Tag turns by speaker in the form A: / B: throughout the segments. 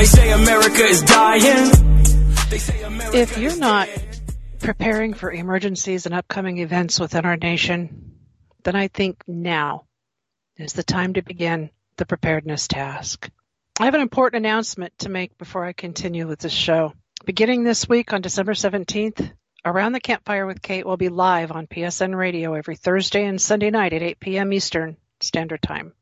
A: They say America is dying. America
B: if you're not preparing for emergencies and upcoming events within our nation, then I think now is the time to begin the preparedness task. I have an important announcement to make before I continue with this show. Beginning this week on December 17th, Around the Campfire with Kate will be live on PSN Radio every Thursday and Sunday night at 8 p.m. Eastern Standard Time.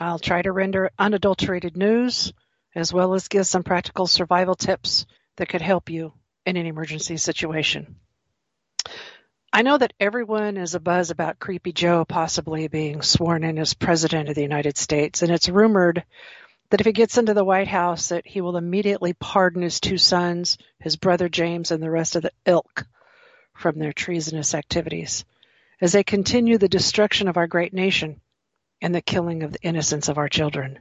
B: I'll try to render unadulterated news as well as give some practical survival tips that could help you in an emergency situation. I know that everyone is abuzz about Creepy Joe possibly being sworn in as President of the United States, and it's rumored that if he gets into the White House that he will immediately pardon his two sons, his brother James, and the rest of the ilk from their treasonous activities as they continue the destruction of our great nation and the killing of the innocence of our children.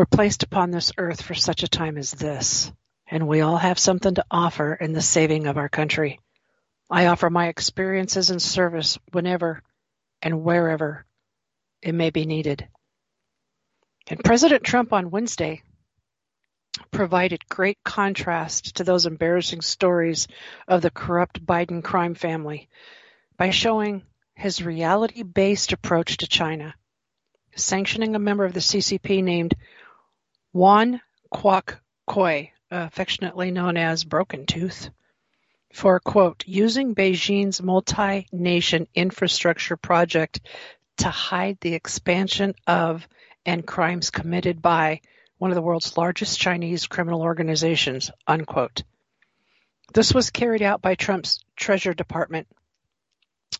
B: We're placed upon this earth for such a time as this, and we all have something to offer in the saving of our country. I offer my experiences and service whenever and wherever it may be needed. And President Trump on Wednesday provided great contrast to those embarrassing stories of the corrupt Biden crime family by showing his reality based approach to China, sanctioning a member of the CCP named Wan Kuok Koi, affectionately known as Broken Tooth, for quote, using Beijing's multi nation infrastructure project to hide the expansion of and crimes committed by one of the world's largest Chinese criminal organizations, unquote. This was carried out by Trump's Treasury Department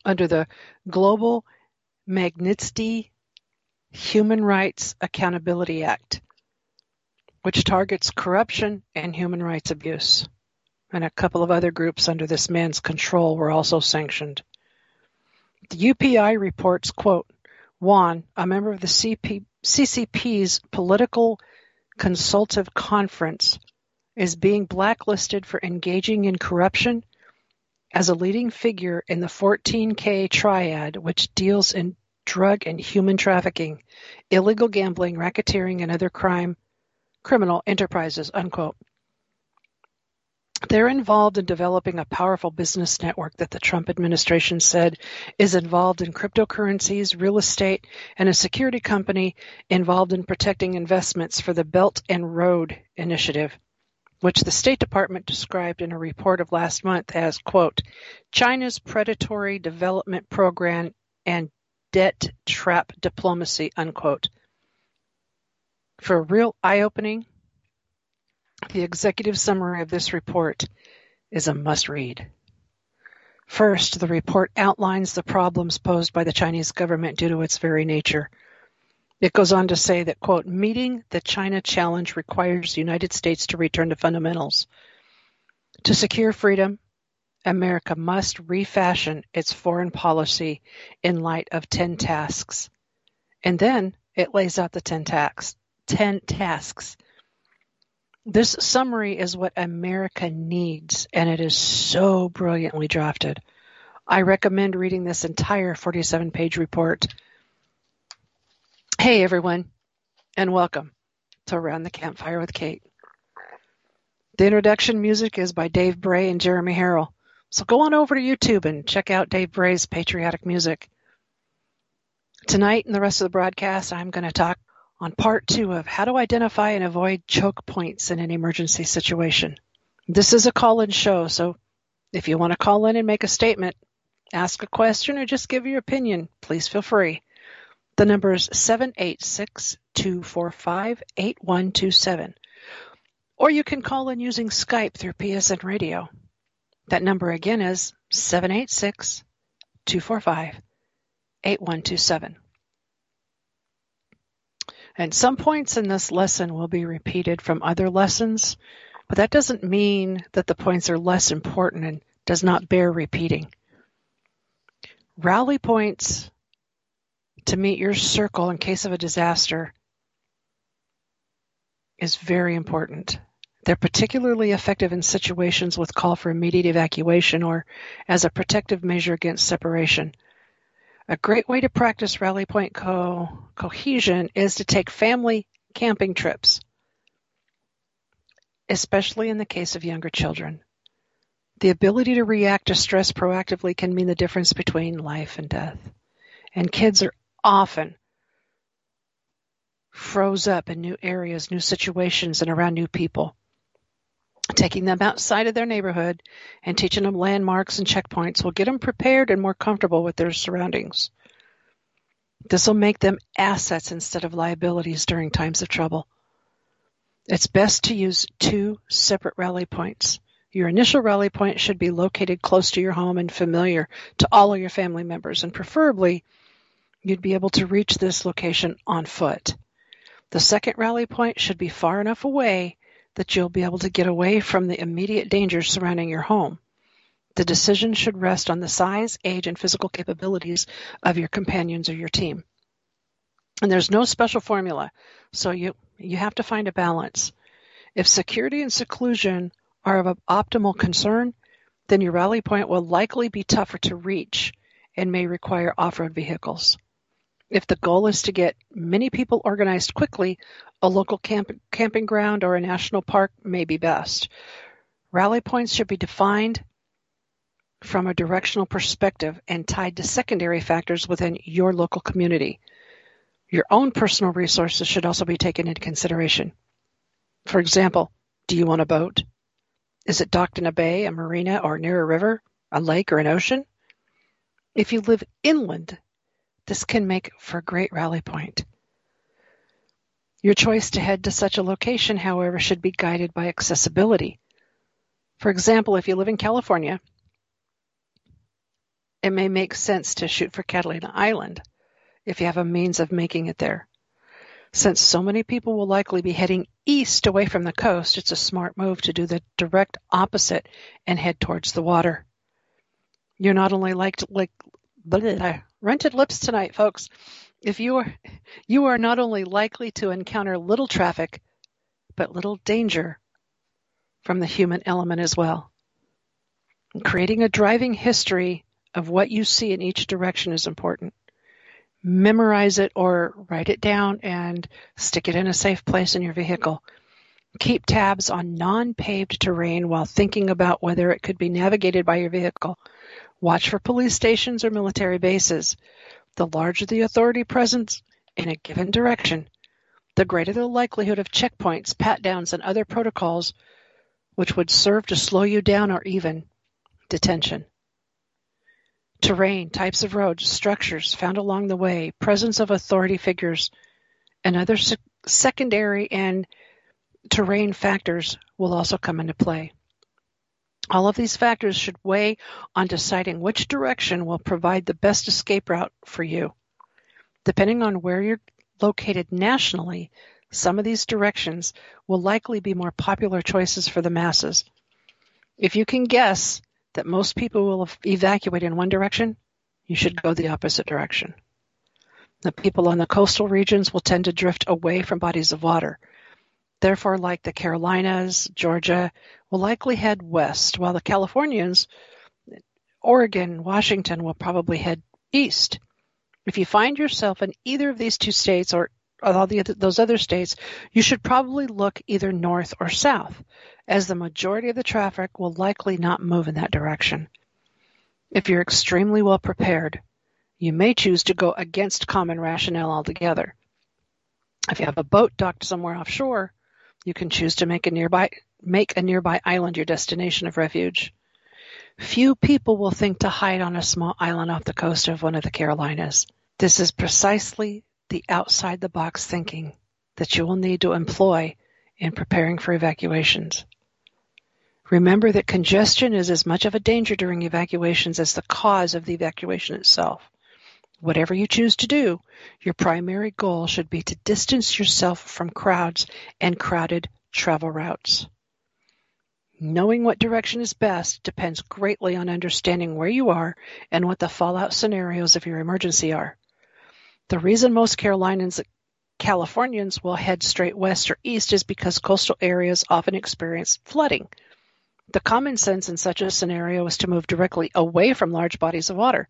B: under the Global Magnitsky Human Rights Accountability Act, which targets corruption and human rights abuse. And a couple of other groups under this man's control were also sanctioned. The UPI reports, quote, Wan, a member of the CP, CCP's Political Consultative Conference is being blacklisted for engaging in corruption as a leading figure in the 14K triad, which deals in drug and human trafficking, illegal gambling, racketeering, and other crime criminal enterprises. Unquote. They're involved in developing a powerful business network that the Trump administration said is involved in cryptocurrencies, real estate, and a security company involved in protecting investments for the Belt and Road Initiative, which the State Department described in a report of last month as, quote, China's predatory development program and debt trap diplomacy, unquote. For a real eye opening the executive summary of this report is a must-read. First, the report outlines the problems posed by the Chinese government due to its very nature. It goes on to say that, quote, meeting the China challenge requires the United States to return to fundamentals. To secure freedom, America must refashion its foreign policy in light of 10 tasks. And then it lays out the 10, tax, 10 tasks this summary is what America needs, and it is so brilliantly drafted. I recommend reading this entire 47 page report. Hey, everyone, and welcome to Around the Campfire with Kate. The introduction music is by Dave Bray and Jeremy Harrell. So go on over to YouTube and check out Dave Bray's patriotic music. Tonight and the rest of the broadcast, I'm going to talk on part two of how to identify and avoid choke points in an emergency situation. This is a call in show, so if you want to call in and make a statement, ask a question, or just give your opinion, please feel free. The number is 786 245 8127. Or you can call in using Skype through PSN Radio. That number again is 786 245 8127. And some points in this lesson will be repeated from other lessons, but that doesn't mean that the points are less important and does not bear repeating. Rally points to meet your circle in case of a disaster is very important. They're particularly effective in situations with call for immediate evacuation or as a protective measure against separation. A great way to practice rally point co- cohesion is to take family camping trips. especially in the case of younger children. The ability to react to stress proactively can mean the difference between life and death. And kids are often froze up in new areas, new situations, and around new people. Taking them outside of their neighborhood and teaching them landmarks and checkpoints will get them prepared and more comfortable with their surroundings. This will make them assets instead of liabilities during times of trouble. It's best to use two separate rally points. Your initial rally point should be located close to your home and familiar to all of your family members, and preferably you'd be able to reach this location on foot. The second rally point should be far enough away that you'll be able to get away from the immediate dangers surrounding your home. The decision should rest on the size, age, and physical capabilities of your companions or your team. And there's no special formula, so you, you have to find a balance. If security and seclusion are of optimal concern, then your rally point will likely be tougher to reach and may require off-road vehicles. If the goal is to get many people organized quickly, a local camp, camping ground or a national park may be best. Rally points should be defined from a directional perspective and tied to secondary factors within your local community. Your own personal resources should also be taken into consideration. For example, do you want a boat? Is it docked in a bay, a marina, or near a river, a lake, or an ocean? If you live inland, this can make for a great rally point. Your choice to head to such a location, however, should be guided by accessibility. For example, if you live in California, it may make sense to shoot for Catalina Island if you have a means of making it there. Since so many people will likely be heading east away from the coast, it's a smart move to do the direct opposite and head towards the water. You're not only like, like blah, rented lips tonight, folks. If you are you are not only likely to encounter little traffic, but little danger from the human element as well. creating a driving history of what you see in each direction is important memorize it or write it down and stick it in a safe place in your vehicle. Keep tabs on non-paved terrain while thinking about whether it could be navigated by your vehicle. Watch for police stations or military bases. The larger the authority presence in a given direction, the greater the likelihood of checkpoints, pat downs, and other protocols which would serve to slow you down or even detention terrain, types of roads, structures found along the way, presence of authority figures, and other sec- secondary and terrain factors will also come into play. All of these factors should weigh on deciding which direction will provide the best escape route for you. Depending on where you're located nationally, some of these directions will likely be more popular choices for the masses. If you can guess that most people will evacuate in one direction, you should go the opposite direction. The people on the coastal regions will tend to drift away from bodies of water. Therefore, like the Carolinas, Georgia, will likely head west, while the Californians, Oregon, Washington will probably head east. If you find yourself in either of these two states or all the, those other states, you should probably look either north or south, as the majority of the traffic will likely not move in that direction. If you're extremely well prepared, you may choose to go against common rationale altogether. If you have a boat docked somewhere offshore, you can choose to make a nearby make a nearby island your destination of refuge. Few people will think to hide on a small island off the coast of one of the Carolinas. This is precisely the outside the box thinking that you will need to employ in preparing for evacuations. Remember that congestion is as much of a danger during evacuations as the cause of the evacuation itself. Whatever you choose to do, your primary goal should be to distance yourself from crowds and crowded travel routes. Knowing what direction is best depends greatly on understanding where you are and what the fallout scenarios of your emergency are. The reason most Carolinians Californians will head straight west or east is because coastal areas often experience flooding. The common sense in such a scenario is to move directly away from large bodies of water.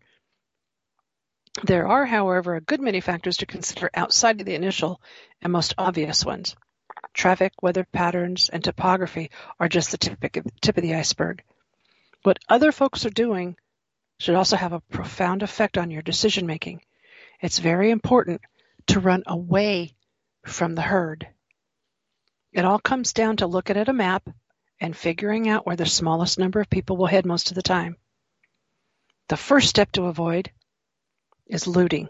B: There are, however, a good many factors to consider outside of the initial and most obvious ones. Traffic, weather patterns, and topography are just the tip of the iceberg. What other folks are doing should also have a profound effect on your decision making. It's very important to run away from the herd. It all comes down to looking at a map and figuring out where the smallest number of people will head most of the time. The first step to avoid is looting.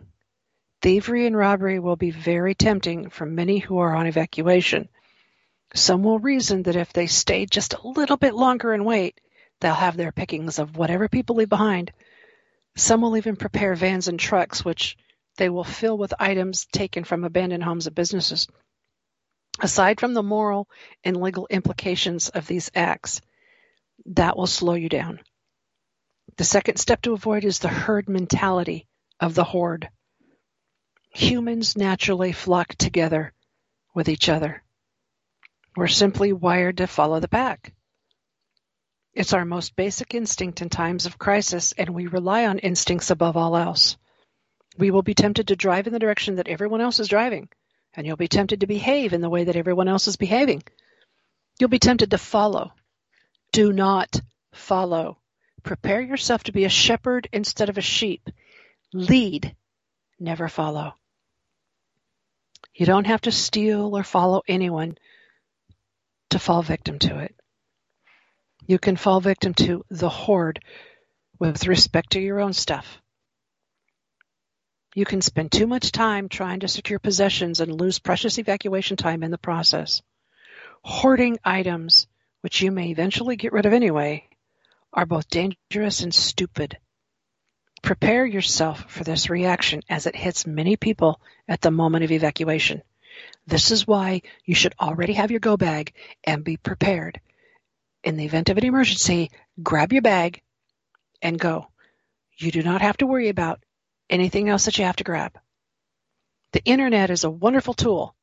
B: Thievery and robbery will be very tempting for many who are on evacuation. Some will reason that if they stay just a little bit longer and wait, they'll have their pickings of whatever people leave behind. Some will even prepare vans and trucks, which they will fill with items taken from abandoned homes and businesses. Aside from the moral and legal implications of these acts, that will slow you down. The second step to avoid is the herd mentality of the horde. Humans naturally flock together with each other. We're simply wired to follow the pack. It's our most basic instinct in times of crisis, and we rely on instincts above all else. We will be tempted to drive in the direction that everyone else is driving, and you'll be tempted to behave in the way that everyone else is behaving. You'll be tempted to follow. Do not follow. Prepare yourself to be a shepherd instead of a sheep. Lead, never follow. You don't have to steal or follow anyone to fall victim to it. You can fall victim to the horde with respect to your own stuff. You can spend too much time trying to secure possessions and lose precious evacuation time in the process. Hoarding items, which you may eventually get rid of anyway, are both dangerous and stupid. Prepare yourself for this reaction as it hits many people at the moment of evacuation. This is why you should already have your go bag and be prepared in the event of an emergency, grab your bag and go. You do not have to worry about anything else that you have to grab. The internet is a wonderful tool.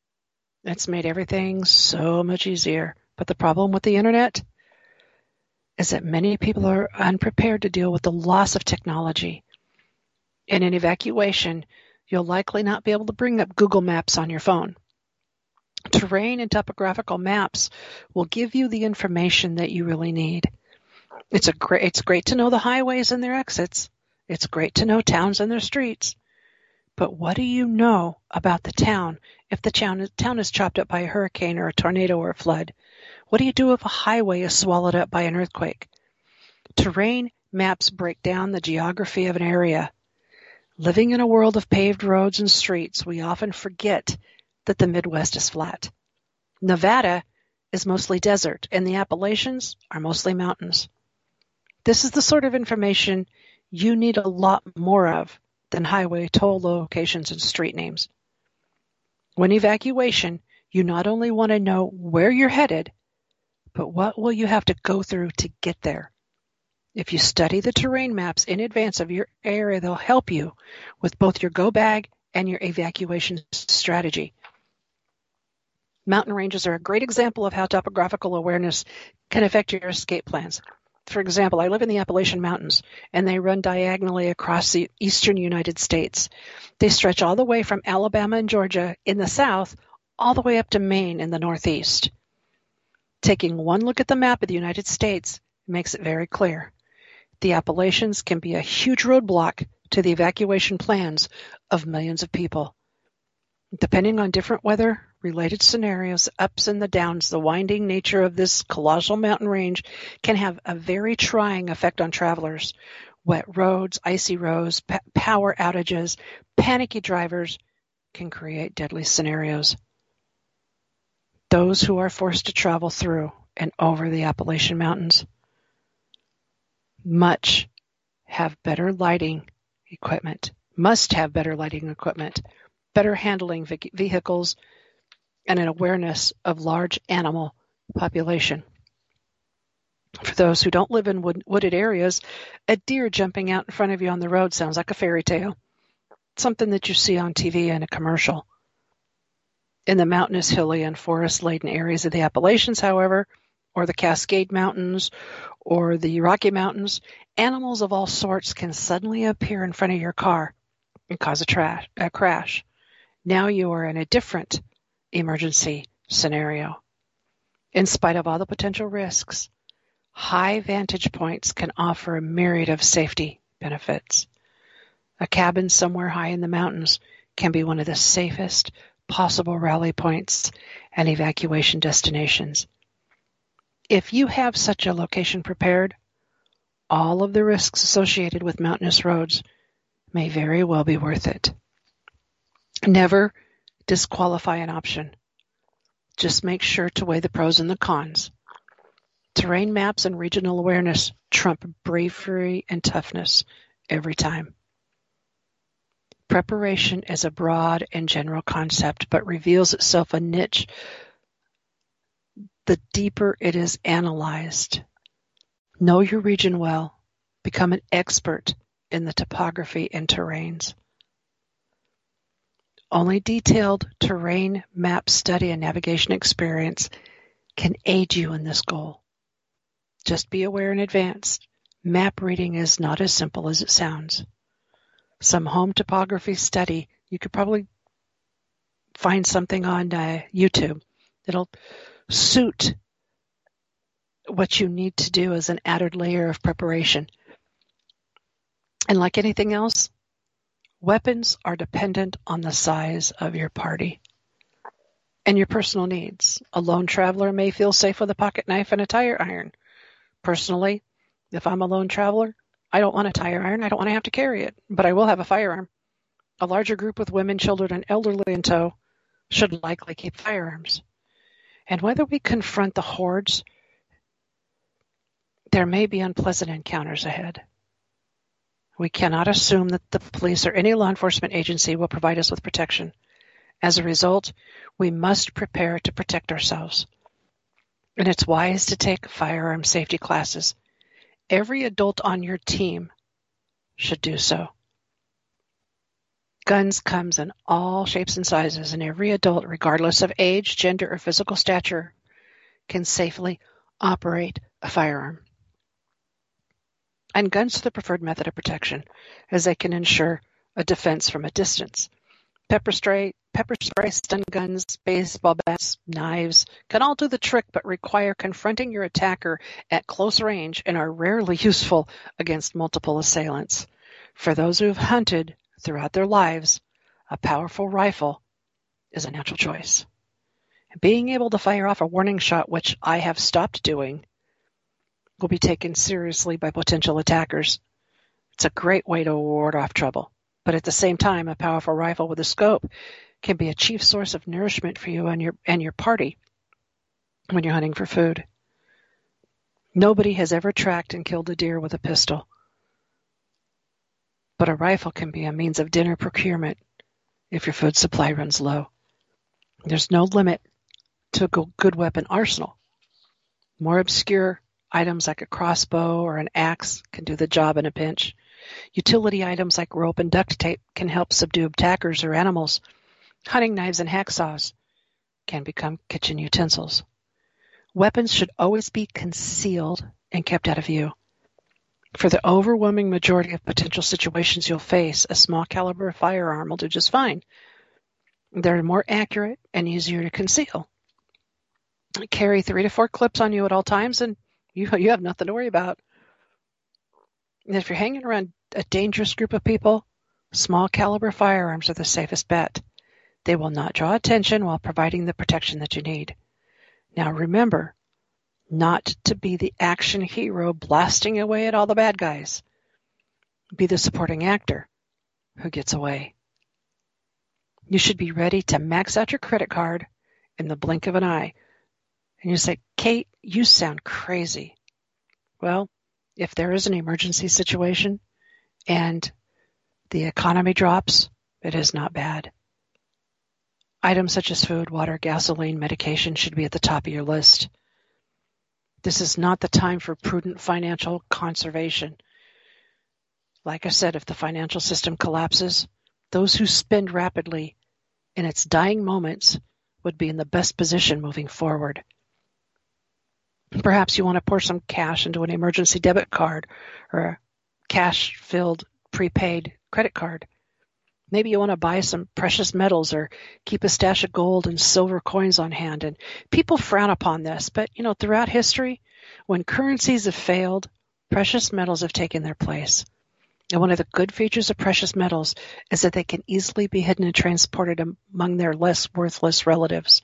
B: It's made everything so much easier. But the problem with the internet is that many people are unprepared to deal with the loss of technology. In an evacuation, you'll likely not be able to bring up Google Maps on your phone. Terrain and topographical maps will give you the information that you really need. It's a great, it's great to know the highways and their exits. It's great to know towns and their streets. But what do you know about the town if the town, town is chopped up by a hurricane or a tornado or a flood? What do you do if a highway is swallowed up by an earthquake? Terrain maps break down the geography of an area. Living in a world of paved roads and streets, we often forget that the Midwest is flat. Nevada is mostly desert, and the Appalachians are mostly mountains. This is the sort of information you need a lot more of than highway toll locations and street names. When evacuation, you not only want to know where you're headed, but what will you have to go through to get there. If you study the terrain maps in advance of your area, they'll help you with both your go bag and your evacuation strategy. Mountain ranges are a great example of how topographical awareness can affect your escape plans. For example, I live in the Appalachian Mountains, and they run diagonally across the eastern United States. They stretch all the way from Alabama and Georgia in the south all the way up to Maine in the northeast. Taking one look at the map of the United States makes it very clear. The Appalachians can be a huge roadblock to the evacuation plans of millions of people. Depending on different weather, related scenarios, ups and the downs, the winding nature of this colossal mountain range can have a very trying effect on travelers. Wet roads, icy roads, power outages, panicky drivers can create deadly scenarios. Those who are forced to travel through and over the Appalachian Mountains much have better lighting equipment, must have better lighting equipment, better handling vehicles, and an awareness of large animal population. For those who don't live in wood, wooded areas, a deer jumping out in front of you on the road sounds like a fairy tale, something that you see on TV in a commercial. In the mountainous, hilly, and forest laden areas of the Appalachians, however, or the Cascade Mountains, or the Rocky Mountains, animals of all sorts can suddenly appear in front of your car and cause a, a crash. Now you are in a different emergency scenario. In spite of all the potential risks, high vantage points can offer a myriad of safety benefits. A cabin somewhere high in the mountains can be one of the safest possible rally points and evacuation destinations. If you have such a location prepared, all of the risks associated with mountainous roads may very well be worth it. Never disqualify an option. Just make sure to weigh the pros and the cons. Terrain maps and regional awareness trump bravery and toughness every time. Preparation is a broad and general concept, but reveals itself a niche the deeper it is analyzed. Know your region well. Become an expert in the topography and terrains. Only detailed terrain map study and navigation experience can aid you in this goal. Just be aware in advance, map reading is not as simple as it sounds. Some home topography study, you could probably find something on uh, YouTube that'll suit what you need to do as an added layer of preparation. And like anything else, weapons are dependent on the size of your party and your personal needs. A lone traveler may feel safe with a pocket knife and a tire iron. Personally, if I'm a lone traveler, I don't want a tire iron. I don't want to have to carry it, but I will have a firearm. A larger group with women, children, and elderly in tow should likely keep firearms. And whether we confront the hordes, there may be unpleasant encounters ahead. We cannot assume that the police or any law enforcement agency will provide us with protection. As a result, we must prepare to protect ourselves. And it's wise to take firearm safety classes. Every adult on your team should do so. Guns comes in all shapes and sizes, and every adult, regardless of age, gender, or physical stature, can safely operate a firearm. And guns are the preferred method of protection, as they can ensure a defense from a distance. Pepper spray, pepper spray, stun guns, baseball bats, knives can all do the trick, but require confronting your attacker at close range and are rarely useful against multiple assailants. For those who have hunted, throughout their lives, a powerful rifle is a natural choice. Being able to fire off a warning shot, which I have stopped doing, will be taken seriously by potential attackers. It's a great way to ward off trouble. But at the same time, a powerful rifle with a scope can be a chief source of nourishment for you and your and your party when you're hunting for food. Nobody has ever tracked and killed a deer with a pistol but a rifle can be a means of dinner procurement if your food supply runs low. There's no limit to a good weapon arsenal. More obscure items like a crossbow or an axe can do the job in a pinch. Utility items like rope and duct tape can help subdue attackers or animals. Hunting knives and hacksaws can become kitchen utensils. Weapons should always be concealed and kept out of view. For the overwhelming majority of potential situations you'll face, a small caliber firearm will do just fine. They're more accurate and easier to conceal. Carry three to four clips on you at all times, and you you have nothing to worry about. And if you're hanging around a dangerous group of people, small caliber firearms are the safest bet. They will not draw attention while providing the protection that you need. Now remember, not to be the action hero blasting away at all the bad guys. Be the supporting actor who gets away. You should be ready to max out your credit card in the blink of an eye. And you say, Kate, you sound crazy. Well, if there is an emergency situation and the economy drops, it is not bad. Items such as food, water, gasoline, medication should be at the top of your list. This is not the time for prudent financial conservation. Like I said, if the financial system collapses, those who spend rapidly in its dying moments would be in the best position moving forward. Perhaps you want to pour some cash into an emergency debit card or a cash filled prepaid credit card. Maybe you want to buy some precious metals or keep a stash of gold and silver coins on hand. And people frown upon this, but you know, throughout history, when currencies have failed, precious metals have taken their place. And one of the good features of precious metals is that they can easily be hidden and transported among their less worthless relatives.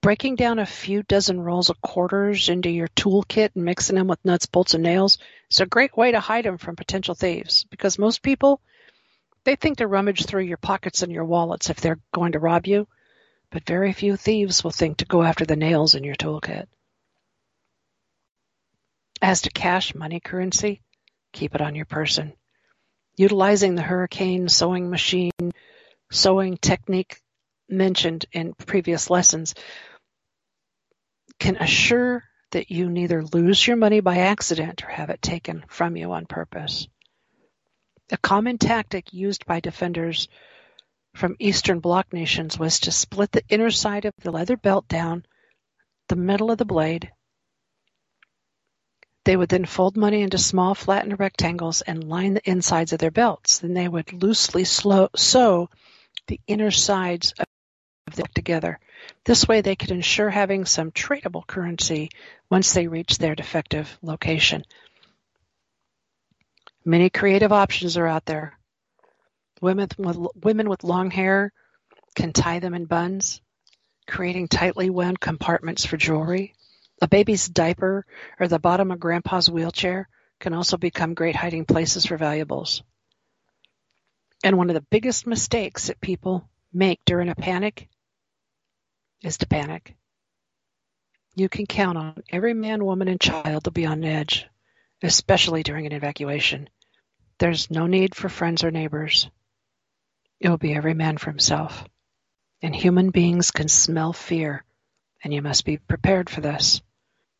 B: Breaking down a few dozen rolls of quarters into your toolkit and mixing them with nuts, bolts, and nails is a great way to hide them from potential thieves because most people they think to rummage through your pockets and your wallets if they're going to rob you, but very few thieves will think to go after the nails in your toolkit. As to cash money currency, keep it on your person. Utilizing the hurricane sewing machine sewing technique mentioned in previous lessons can assure that you neither lose your money by accident or have it taken from you on purpose. A common tactic used by defenders from Eastern Bloc nations was to split the inner side of the leather belt down the middle of the blade. They would then fold money into small flattened rectangles and line the insides of their belts. Then they would loosely slow, sew the inner sides of the together. This way they could ensure having some tradable currency once they reached their defective location. Many creative options are out there. Women with, women with long hair can tie them in buns, creating tightly wound compartments for jewelry. A baby's diaper or the bottom of grandpa's wheelchair can also become great hiding places for valuables. And one of the biggest mistakes that people make during a panic is to panic. You can count on every man, woman, and child to be on edge, especially during an evacuation. There's no need for friends or neighbors. It will be every man for himself. And human beings can smell fear, and you must be prepared for this.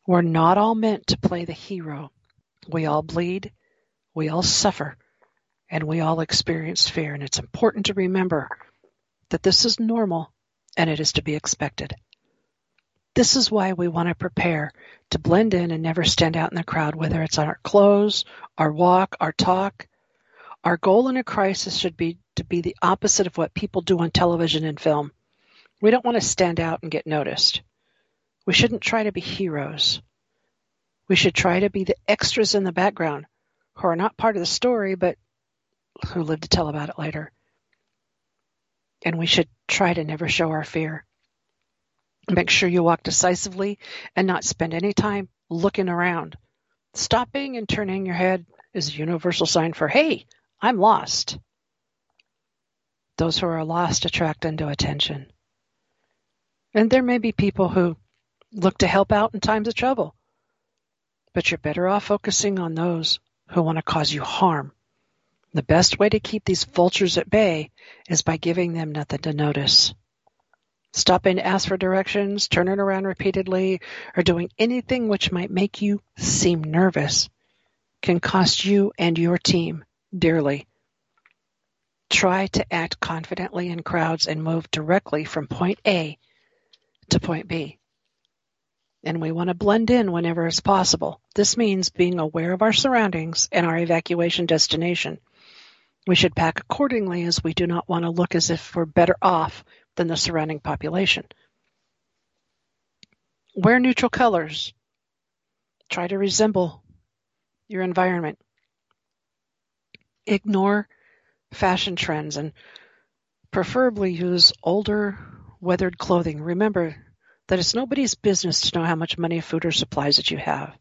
B: We're not all meant to play the hero. We all bleed, we all suffer, and we all experience fear. And it's important to remember that this is normal and it is to be expected. This is why we want to prepare to blend in and never stand out in the crowd, whether it's on our clothes, our walk, our talk. Our goal in a crisis should be to be the opposite of what people do on television and film. We don't want to stand out and get noticed. We shouldn't try to be heroes. We should try to be the extras in the background who are not part of the story, but who live to tell about it later. And we should try to never show our fear. Make sure you walk decisively and not spend any time looking around. Stopping and turning your head is a universal sign for, hey, I'm lost. Those who are lost attract undue attention. And there may be people who look to help out in times of trouble, but you're better off focusing on those who want to cause you harm. The best way to keep these vultures at bay is by giving them nothing to notice stopping to ask for directions, turning around repeatedly, or doing anything which might make you seem nervous can cost you and your team dearly. Try to act confidently in crowds and move directly from point A to point B. And we want to blend in whenever it's possible. This means being aware of our surroundings and our evacuation destination. We should pack accordingly as we do not want to look as if we're better off than the surrounding population. Wear neutral colors. Try to resemble your environment. Ignore fashion trends and preferably use older, weathered clothing. Remember that it's nobody's business to know how much money, food, or supplies that you have.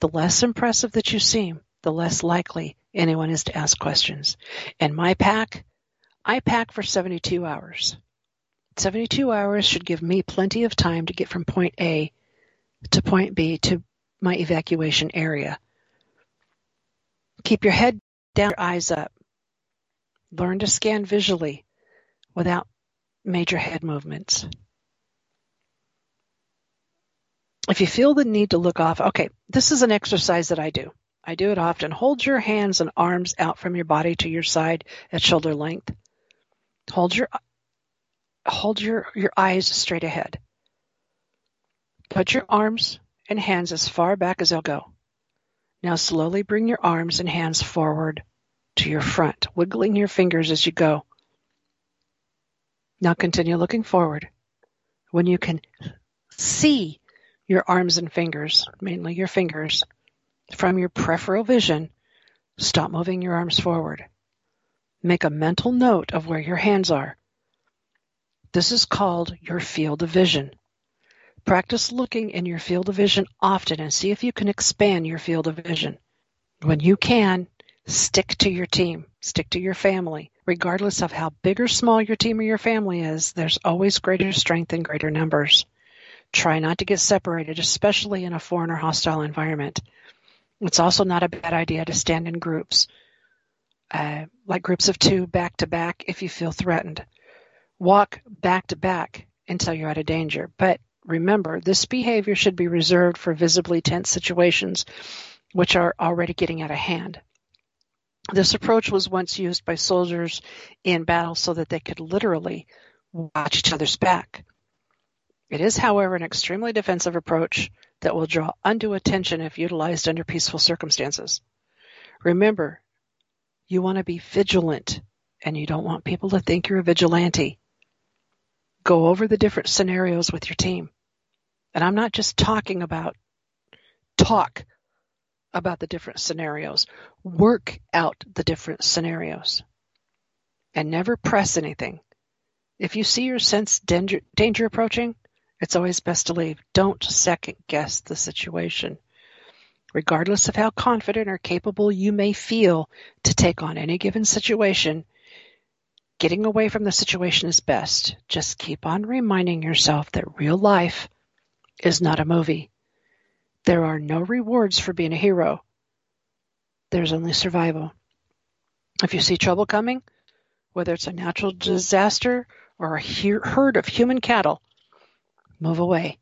B: The less impressive that you seem, the less likely anyone is to ask questions. In my pack, I pack for 72 hours. 72 hours should give me plenty of time to get from point A to point B to my evacuation area. Keep your head down, your eyes up. Learn to scan visually without major head movements. If you feel the need to look off, okay, this is an exercise that I do. I do it often. Hold your hands and arms out from your body to your side at shoulder length. Hold your hold your, your eyes straight ahead. Put your arms and hands as far back as they'll go. Now slowly bring your arms and hands forward to your front, wiggling your fingers as you go. Now continue looking forward. When you can see your arms and fingers, mainly your fingers, from your peripheral vision, stop moving your arms forward. Make a mental note of where your hands are. This is called your field of vision. Practice looking in your field of vision often and see if you can expand your field of vision. When you can, stick to your team, stick to your family. Regardless of how big or small your team or your family is, there's always greater strength in greater numbers. Try not to get separated, especially in a foreign or hostile environment. It's also not a bad idea to stand in groups, uh, like groups of two back to back if you feel threatened. Walk back to back until you're out of danger. But remember, this behavior should be reserved for visibly tense situations which are already getting out of hand. This approach was once used by soldiers in battle so that they could literally watch each other's back. It is, however, an extremely defensive approach that will draw undue attention if utilized under peaceful circumstances. Remember, you want to be vigilant and you don't want people to think you're a vigilante. Go over the different scenarios with your team. And I'm not just talking about talk about the different scenarios. Work out the different scenarios. And never press anything. If you see or sense danger, danger approaching, it's always best to leave. Don't second guess the situation. Regardless of how confident or capable you may feel to take on any given situation, getting away from the situation is best. Just keep on reminding yourself that real life is not a movie. There are no rewards for being a hero. There's only survival. If you see trouble coming, whether it's a natural disaster or a herd of human cattle, move away.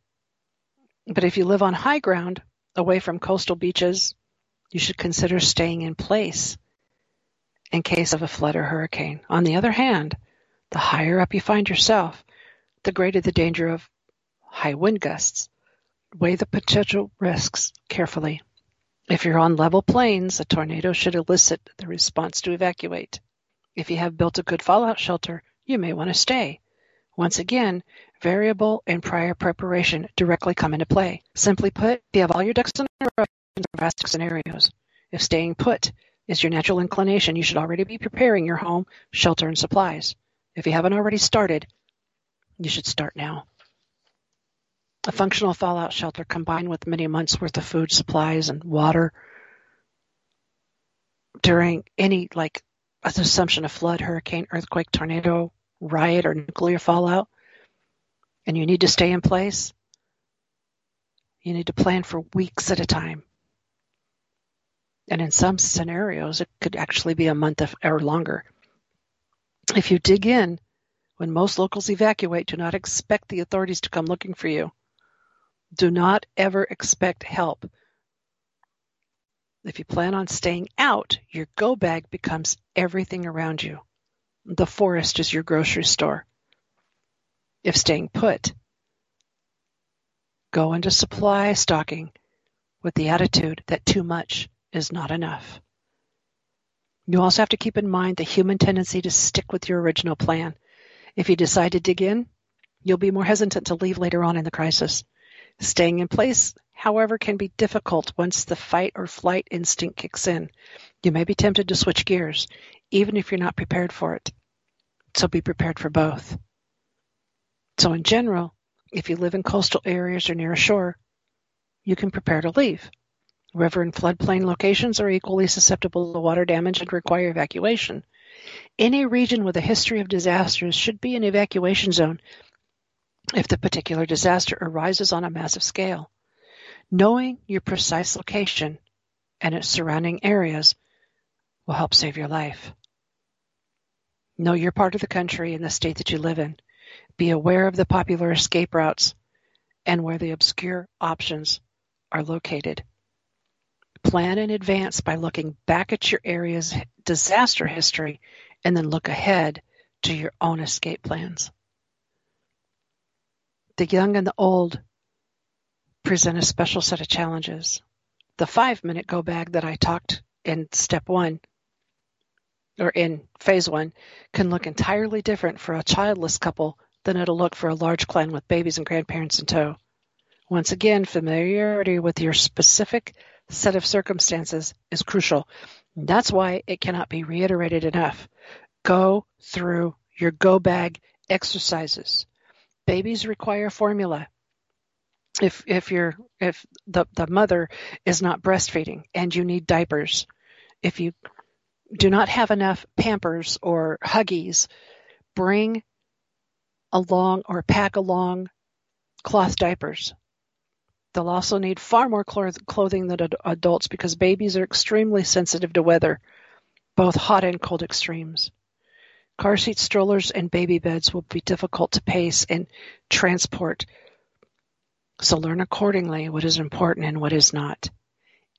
B: But if you live on high ground, away from coastal beaches, you should consider staying in place in case of a flood or hurricane. On the other hand, the higher up you find yourself, the greater the danger of high wind gusts. Weigh the potential risks carefully. If you're on level plains, a tornado should elicit the response to evacuate. If you have built a good fallout shelter, you may want to stay. Once again, variable and prior preparation directly come into play. Simply put, you have all your ducks in a row in drastic scenarios. If staying put is your natural inclination, you should already be preparing your home, shelter, and supplies. If you haven't already started, you should start now. A functional fallout shelter combined with many months worth of food supplies and water during any like assumption of flood, hurricane, earthquake, tornado, riot, or nuclear fallout, and you need to stay in place, you need to plan for weeks at a time. And in some scenarios, it could actually be a month or longer. If you dig in, when most locals evacuate, do not expect the authorities to come looking for you. Do not ever expect help. If you plan on staying out, your go bag becomes everything around you. The forest is your grocery store. If staying put, go into supply stocking with the attitude that too much is not enough. You also have to keep in mind the human tendency to stick with your original plan. If you decide to dig in, you'll be more hesitant to leave later on in the crisis. Staying in place, however, can be difficult once the fight or flight instinct kicks in. You may be tempted to switch gears, even if you're not prepared for it. So be prepared for both. So in general, if you live in coastal areas or near a shore, you can prepare to leave. River and floodplain locations are equally susceptible to water damage and require evacuation. Any region with a history of disasters should be an evacuation zone if the particular disaster arises on a massive scale. Knowing your precise location and its surrounding areas will help save your life. Know your part of the country and the state that you live in. Be aware of the popular escape routes and where the obscure options are located. Plan in advance by looking back at your area's disaster history and then look ahead to your own escape plans. The young and the old present a special set of challenges. The five minute go bag that I talked in step one or in phase one can look entirely different for a childless couple than it'll look for a large clan with babies and grandparents in tow. Once again, familiarity with your specific set of circumstances is crucial. That's why it cannot be reiterated enough. Go through your go bag exercises. Babies require formula. If if you're if the, the mother is not breastfeeding and you need diapers, if you do not have enough pampers or huggies, bring along or pack along cloth diapers. They'll also need far more clothing than adults because babies are extremely sensitive to weather, both hot and cold extremes. Car seat strollers and baby beds will be difficult to pace and transport, so learn accordingly what is important and what is not.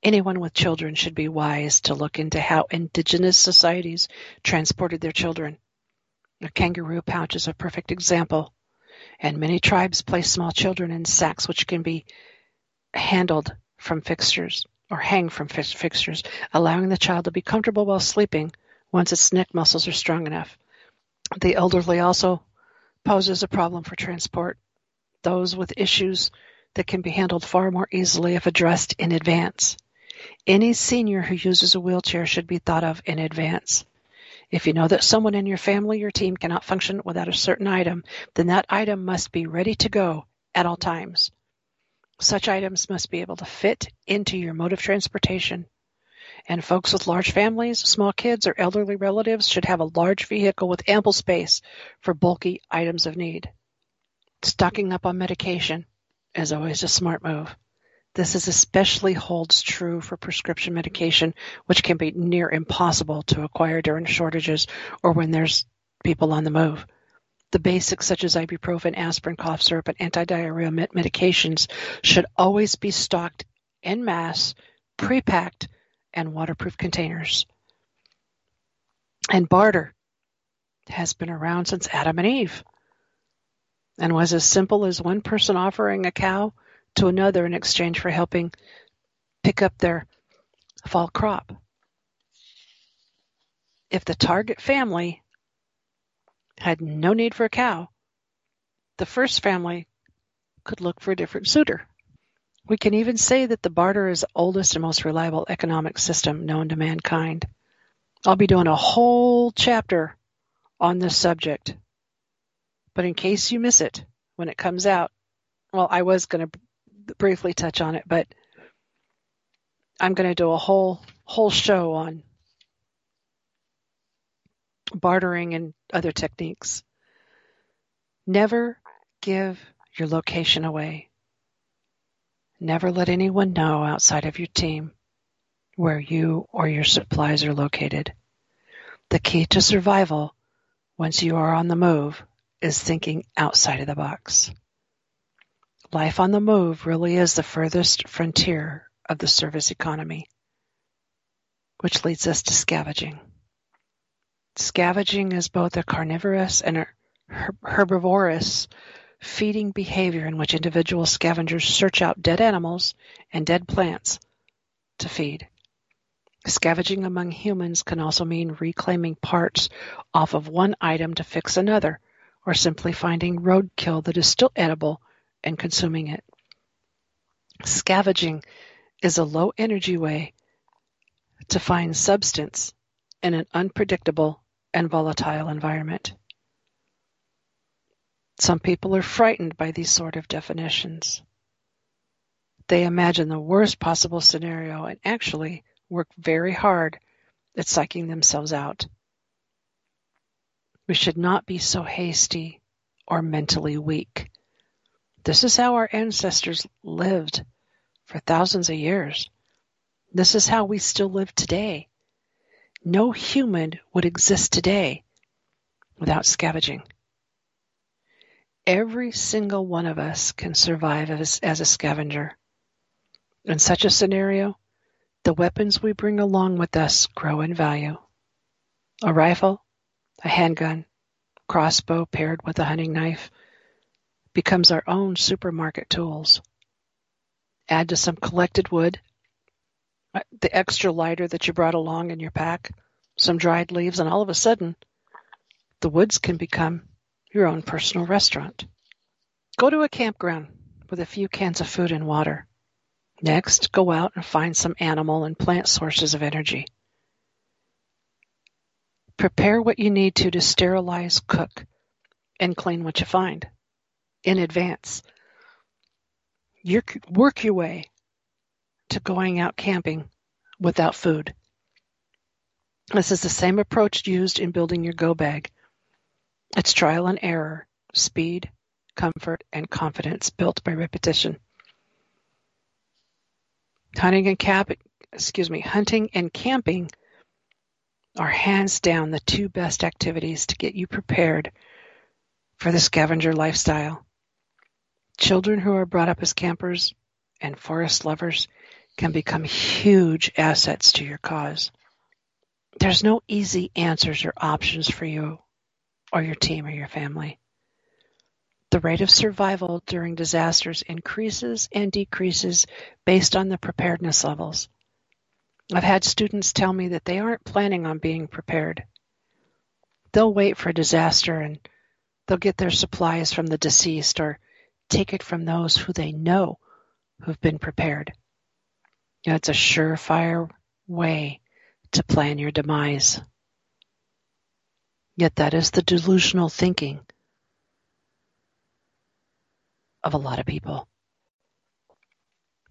B: Anyone with children should be wise to look into how indigenous societies transported their children. A kangaroo pouch is a perfect example, and many tribes place small children in sacks which can be handled from fixtures or hang from fixtures, allowing the child to be comfortable while sleeping once its neck muscles are strong enough. The elderly also poses a problem for transport. Those with issues that can be handled far more easily if addressed in advance. Any senior who uses a wheelchair should be thought of in advance. If you know that someone in your family or team cannot function without a certain item, then that item must be ready to go at all times. Such items must be able to fit into your mode of transportation. And folks with large families, small kids, or elderly relatives should have a large vehicle with ample space for bulky items of need. Stocking up on medication is always a smart move. This is especially holds true for prescription medication, which can be near impossible to acquire during shortages or when there's people on the move. The basics such as ibuprofen, aspirin, cough syrup, and anti-diarrhea medications should always be stocked en masse, pre-packed, and waterproof containers. And barter has been around since Adam and Eve and was as simple as one person offering a cow to another in exchange for helping pick up their fall crop. If the target family had no need for a cow, the first family could look for a different suitor. We can even say that the barter is the oldest and most reliable economic system known to mankind. I'll be doing a whole chapter on this subject. But in case you miss it when it comes out, well, I was going to briefly touch on it, but I'm going to do a whole whole show on bartering and other techniques. Never give your location away. Never let anyone know outside of your team where you or your supplies are located. The key to survival once you are on the move is thinking outside of the box. Life on the move really is the furthest frontier of the service economy, which leads us to scavenging. Scavenging is both a carnivorous and a herbivorous feeding behavior in which individual scavengers search out dead animals and dead plants to feed. Scavenging among humans can also mean reclaiming parts off of one item to fix another, or simply finding roadkill that is still edible and consuming it. Scavenging is a low energy way to find substance in an unpredictable and volatile environment. Some people are frightened by these sort of definitions. They imagine the worst possible scenario and actually work very hard at psyching themselves out. We should not be so hasty or mentally weak. This is how our ancestors lived for thousands of years. This is how we still live today. No human would exist today without scavenging. Every single one of us can survive as, as a scavenger. In such a scenario, the weapons we bring along with us grow in value. A rifle, a handgun, crossbow paired with a hunting knife becomes our own supermarket tools. Add to some collected wood, Uh, the extra lighter that you brought along in your pack, some dried leaves, and all of a sudden, the woods can become your own personal restaurant. Go to a campground with a few cans of food and water. Next, go out and find some animal and plant sources of energy. Prepare what you need to to sterilize, cook, and clean what you find in advance. You work your way to going out camping without food. This is the same approach used in building your go bag. It's trial and error, speed, comfort, and confidence built by repetition. Hunting and camp, excuse me, hunting and camping are hands down the two best activities to get you prepared for the scavenger lifestyle. Children who are brought up as campers and forest lovers can become huge assets to your cause. There's no easy answers or options for you or your team or your family. The rate of survival during disasters increases and decreases based on the preparedness levels. I've had students tell me that they aren't planning on being prepared. They'll wait for a disaster and they'll get their supplies from the deceased or take it from those who they know who've been prepared. You know, it's a surefire way to plan your demise. Yet that is the delusional thinking of a lot of people.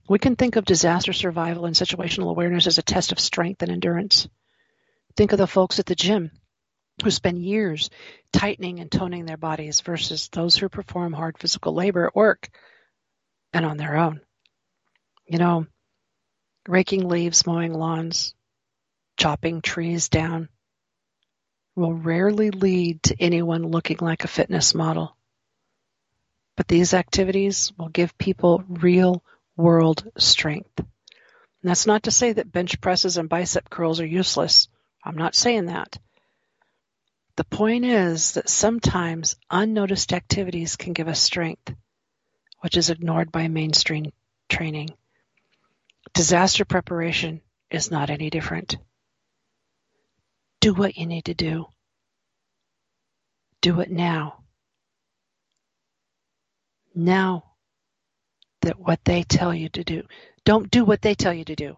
B: We can think of disaster survival and situational awareness as a test of strength and endurance. Think of the folks at the gym who spend years tightening and toning their bodies versus those who perform hard physical labor at work and on their own. You know, raking leaves, mowing lawns, chopping trees down will rarely lead to anyone looking like a fitness model. But these activities will give people real world strength. And that's not to say that bench presses and bicep curls are useless. I'm not saying that. The point is that sometimes unnoticed activities can give us strength, which is ignored by mainstream training. Disaster preparation is not any different. Do what you need to do. Do it now. Now that what they tell you to do. Don't do what they tell you to do.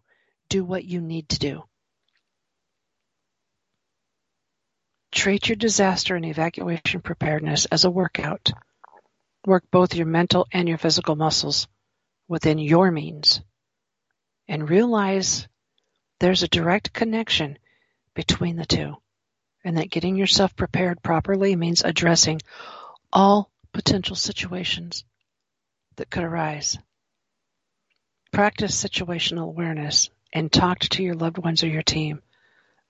B: Do what you need to do. Treat your disaster and evacuation preparedness as a workout. Work both your mental and your physical muscles within your means. And realize there's a direct connection between the two. And that getting yourself prepared properly means addressing all potential situations that could arise. Practice situational awareness and talk to your loved ones or your team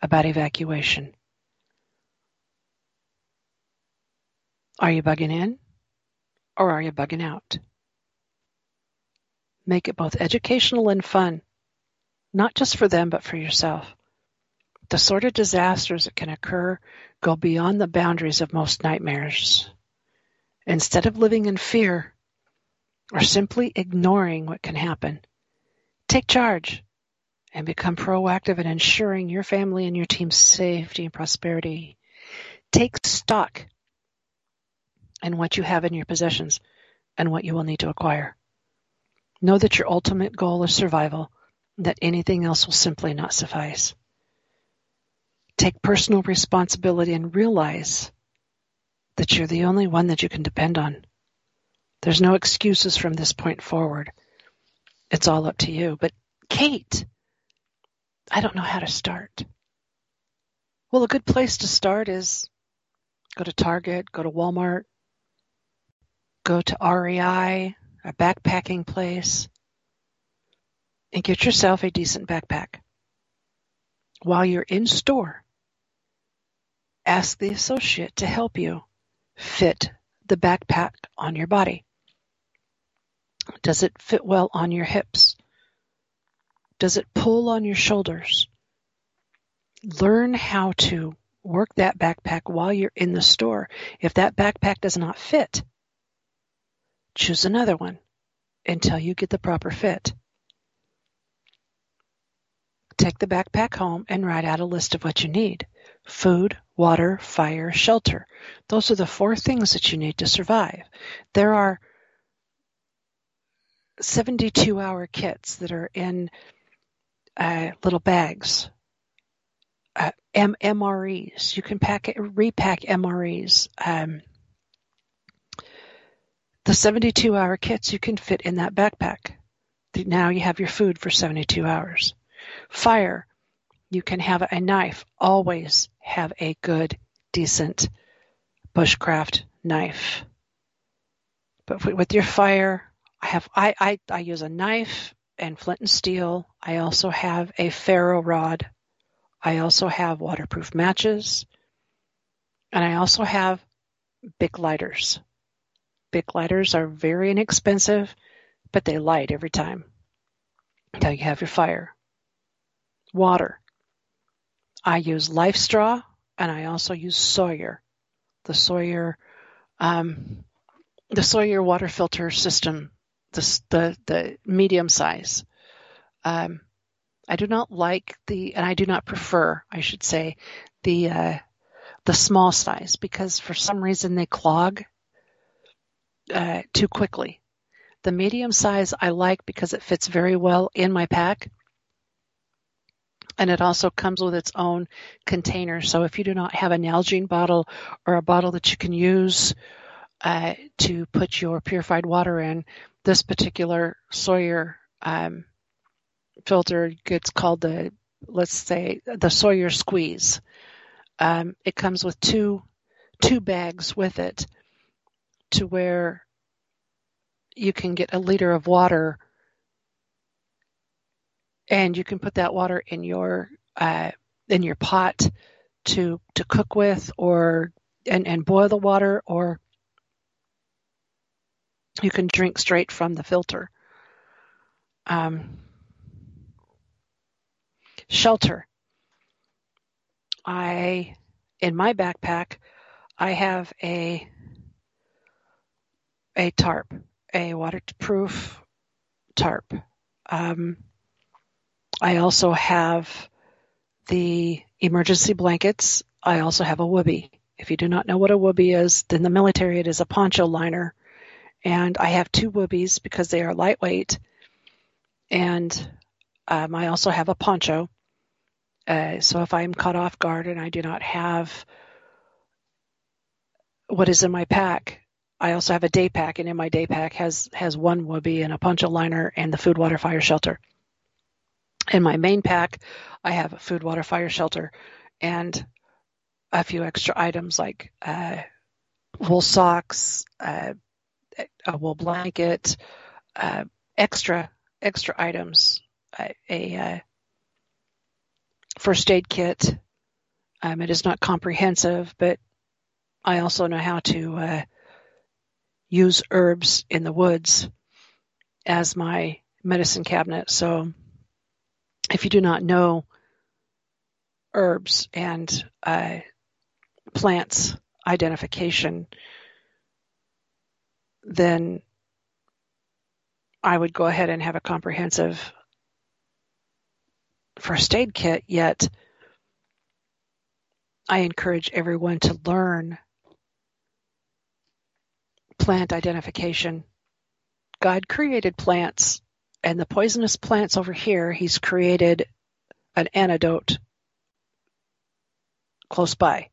B: about evacuation. Are you bugging in or are you bugging out? Make it both educational and fun, not just for them, but for yourself. The sort of disasters that can occur go beyond the boundaries of most nightmares. Instead of living in fear, or simply ignoring what can happen. Take charge and become proactive in ensuring your family and your team's safety and prosperity. Take stock in what you have in your possessions and what you will need to acquire. Know that your ultimate goal is survival, that anything else will simply not suffice. Take personal responsibility and realize that you're the only one that you can depend on. There's no excuses from this point forward. It's all up to you. But Kate, I don't know how to start. Well, a good place to start is go to Target, go to Walmart, go to REI, a backpacking place, and get yourself a decent backpack. While you're in store, ask the associate to help you fit the backpack on your body. Does it fit well on your hips? Does it pull on your shoulders? Learn how to work that backpack while you're in the store. If that backpack does not fit, choose another one until you get the proper fit. Take the backpack home and write out a list of what you need. Food, water, fire, shelter. Those are the four things that you need to survive. There are 72 hour kits that are in uh, little bags. Uh, M- MREs. You can pack repack MREs. Um, the 72 hour kits you can fit in that backpack. Now you have your food for 72 hours. Fire. You can have a knife. Always have a good, decent bushcraft knife. But with your fire, I have I, I, I use a knife and flint and steel. I also have a ferro rod. I also have waterproof matches. And I also have Bic lighters. Bic lighters are very inexpensive, but they light every time. Until you have your fire. Water. I use LifeStraw and I also use Sawyer. The Sawyer, um, the Sawyer water filter system the the, the medium size. Um, I do not like the, and I do not prefer, I should say, the uh, the small size because for some reason they clog uh, too quickly. The medium size I like because it fits very well in my pack. And it also comes with its own container. So if you do not have a Nalgene bottle or a bottle that you can use uh, to put your purified water in, this particular Sawyer um, filter gets called the, let's say, the Sawyer Squeeze. Um, it comes with two two bags with it, to where you can get a liter of water, and you can put that water in your uh, in your pot to to cook with, or and and boil the water, or you can drink straight from the filter. Um, shelter. I, in my backpack, I have a a tarp, a waterproof tarp. Um, I also have the emergency blankets. I also have a wooby. If you do not know what a wooby is, then the military it is a poncho liner and I have two woobies because they are lightweight. And um, I also have a poncho. Uh, so if I'm caught off guard and I do not have what is in my pack, I also have a day pack, and in my day pack has has one wooby and a poncho liner and the food, water, fire shelter. In my main pack, I have a food, water, fire shelter, and a few extra items like uh, wool socks, uh, a wool blanket, uh, extra extra items, a, a, uh, first aid kit. Um, it is not comprehensive, but I also know how to uh, use herbs in the woods as my medicine cabinet. So if you do not know herbs and uh, plants identification, then I would go ahead and have a comprehensive first aid kit, yet I encourage everyone to learn plant identification. God created plants, and the poisonous plants over here, He's created an antidote close by.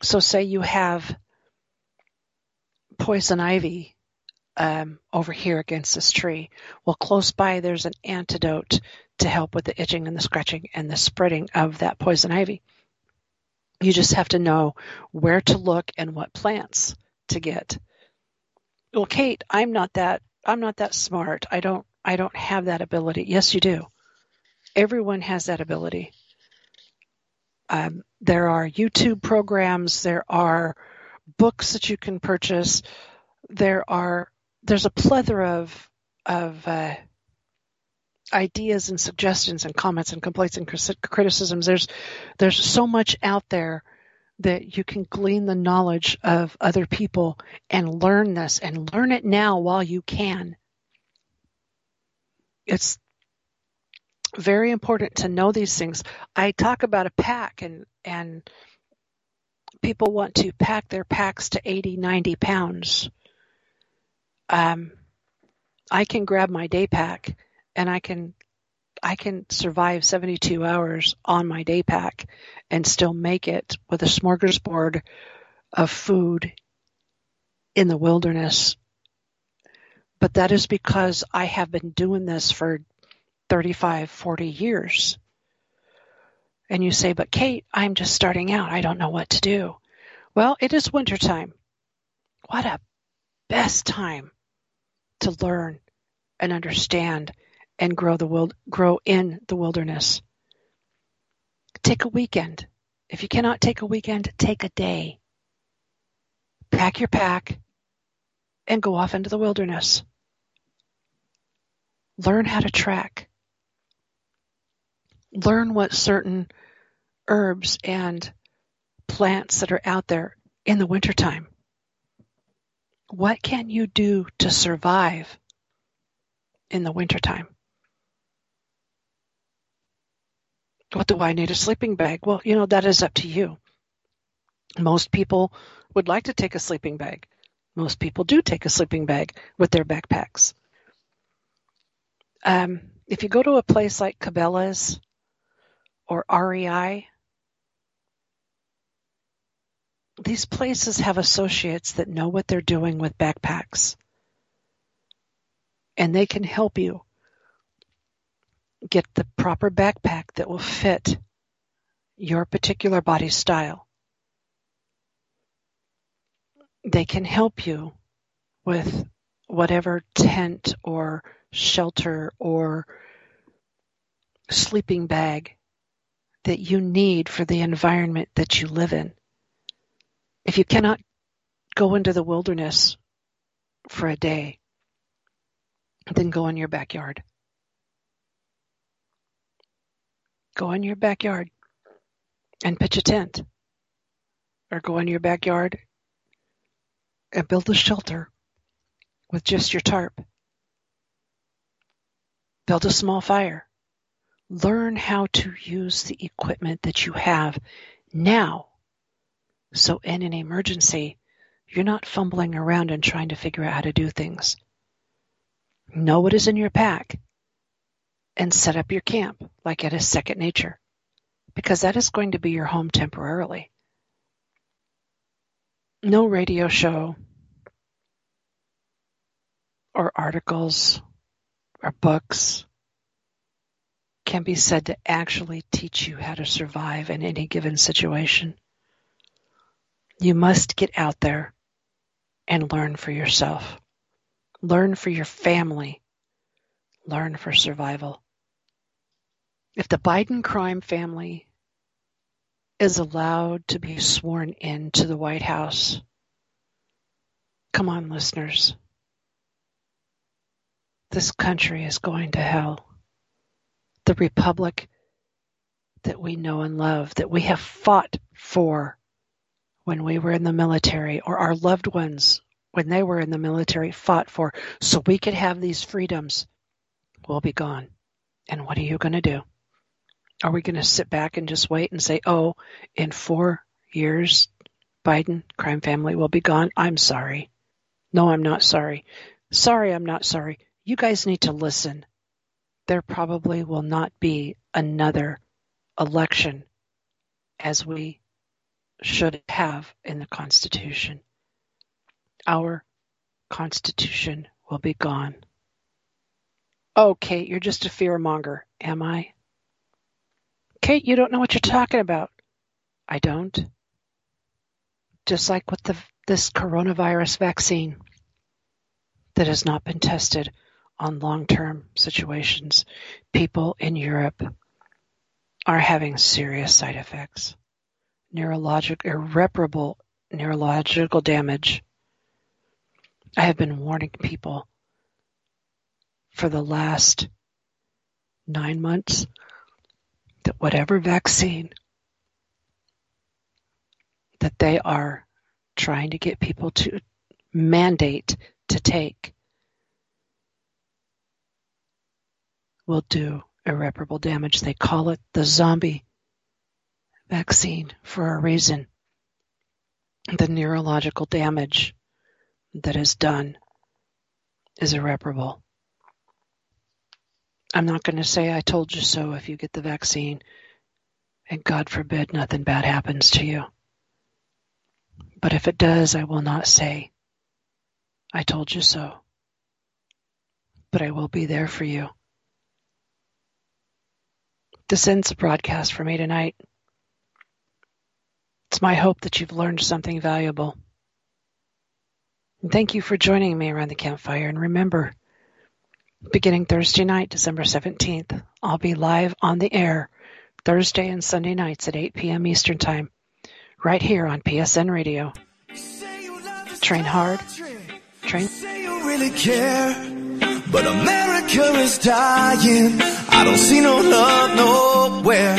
B: So, say you have poison ivy um, over here against this tree. Well, close by there's an antidote to help with the itching and the scratching and the spreading of that poison ivy. You just have to know where to look and what plants to get. Well, Kate, I'm not that I'm not that smart. I don't I don't have that ability. Yes, you do. Everyone has that ability. Um, there are YouTube programs. There are books that you can purchase. There are there's a plethora of of uh, ideas and suggestions and comments and complaints and criticisms. There's there's so much out there that you can glean the knowledge of other people and learn this and learn it now while you can. It's very important to know these things. I talk about a pack and, and people want to pack their packs to 80, 90 pounds. Um, I can grab my day pack and I can I can survive 72 hours on my day pack and still make it with a smorgasbord of food in the wilderness. But that is because I have been doing this for 35, 40 years. And you say, but Kate, I'm just starting out. I don't know what to do. Well, it is wintertime. What a best time to learn and understand and grow the wild, grow in the wilderness. Take a weekend. If you cannot take a weekend, take a day. Pack your pack and go off into the wilderness. Learn how to track. Learn what certain herbs and plants that are out there in the wintertime. What can you do to survive in the wintertime? What do I need a sleeping bag? Well, you know, that is up to you. Most people would like to take a sleeping bag. Most people do take a sleeping bag with their backpacks. Um, if you go to a place like Cabela's or REI, these places have associates that know what they're doing with backpacks. And they can help you get the proper backpack that will fit your particular body style. They can help you with whatever tent or shelter or sleeping bag that you need for the environment that you live in. If you cannot go into the wilderness for a day, then go in your backyard. Go in your backyard and pitch a tent. Or go in your backyard and build a shelter with just your tarp. Build a small fire. Learn how to use the equipment that you have now so in an emergency, you're not fumbling around and trying to figure out how to do things. Know what is in your pack and set up your camp like it is second nature because that is going to be your home temporarily. No radio show or articles or books can be said to actually teach you how to survive in any given situation. You must get out there and learn for yourself. Learn for your family. Learn for survival. If the Biden crime family is allowed to be sworn into the White House, come on, listeners. This country is going to hell. The republic that we know and love, that we have fought for when we were in the military or our loved ones when they were in the military fought for so we could have these freedoms will be gone. And what are you going to do? Are we going to sit back and just wait and say, oh, in four years, Biden crime family will be gone? I'm sorry. No, I'm not sorry. Sorry, I'm not sorry. You guys need to listen. There probably will not be another election as we should have in the Constitution. Our Constitution will be gone. Oh, Kate, you're just a fear monger, am I? Kate, you don't know what you're talking about. I don't. Just like with the, this coronavirus vaccine that has not been tested on long term situations, people in Europe are having serious side effects neurologic, irreparable neurological damage. I have been warning people for the last nine months that whatever vaccine that they are trying to get people to mandate to take will do irreparable damage. They call it the zombie vaccine for a reason. The neurological damage that is done is irreparable. I'm not going to say I told you so if you get the vaccine, and God forbid nothing bad happens to you. But if it does, I will not say, I told you so. But I will be there for you. This ends the broadcast for me tonight. It's my hope that you've learned something valuable. And thank you for joining me around the campfire. And remember, beginning Thursday night, December 17th, I'll be live on the air Thursday and Sunday nights at 8 p.m. Eastern Time, right here on PSN Radio. Train hard, train.
A: Say you really care, but America is dying. I don't see no love nowhere.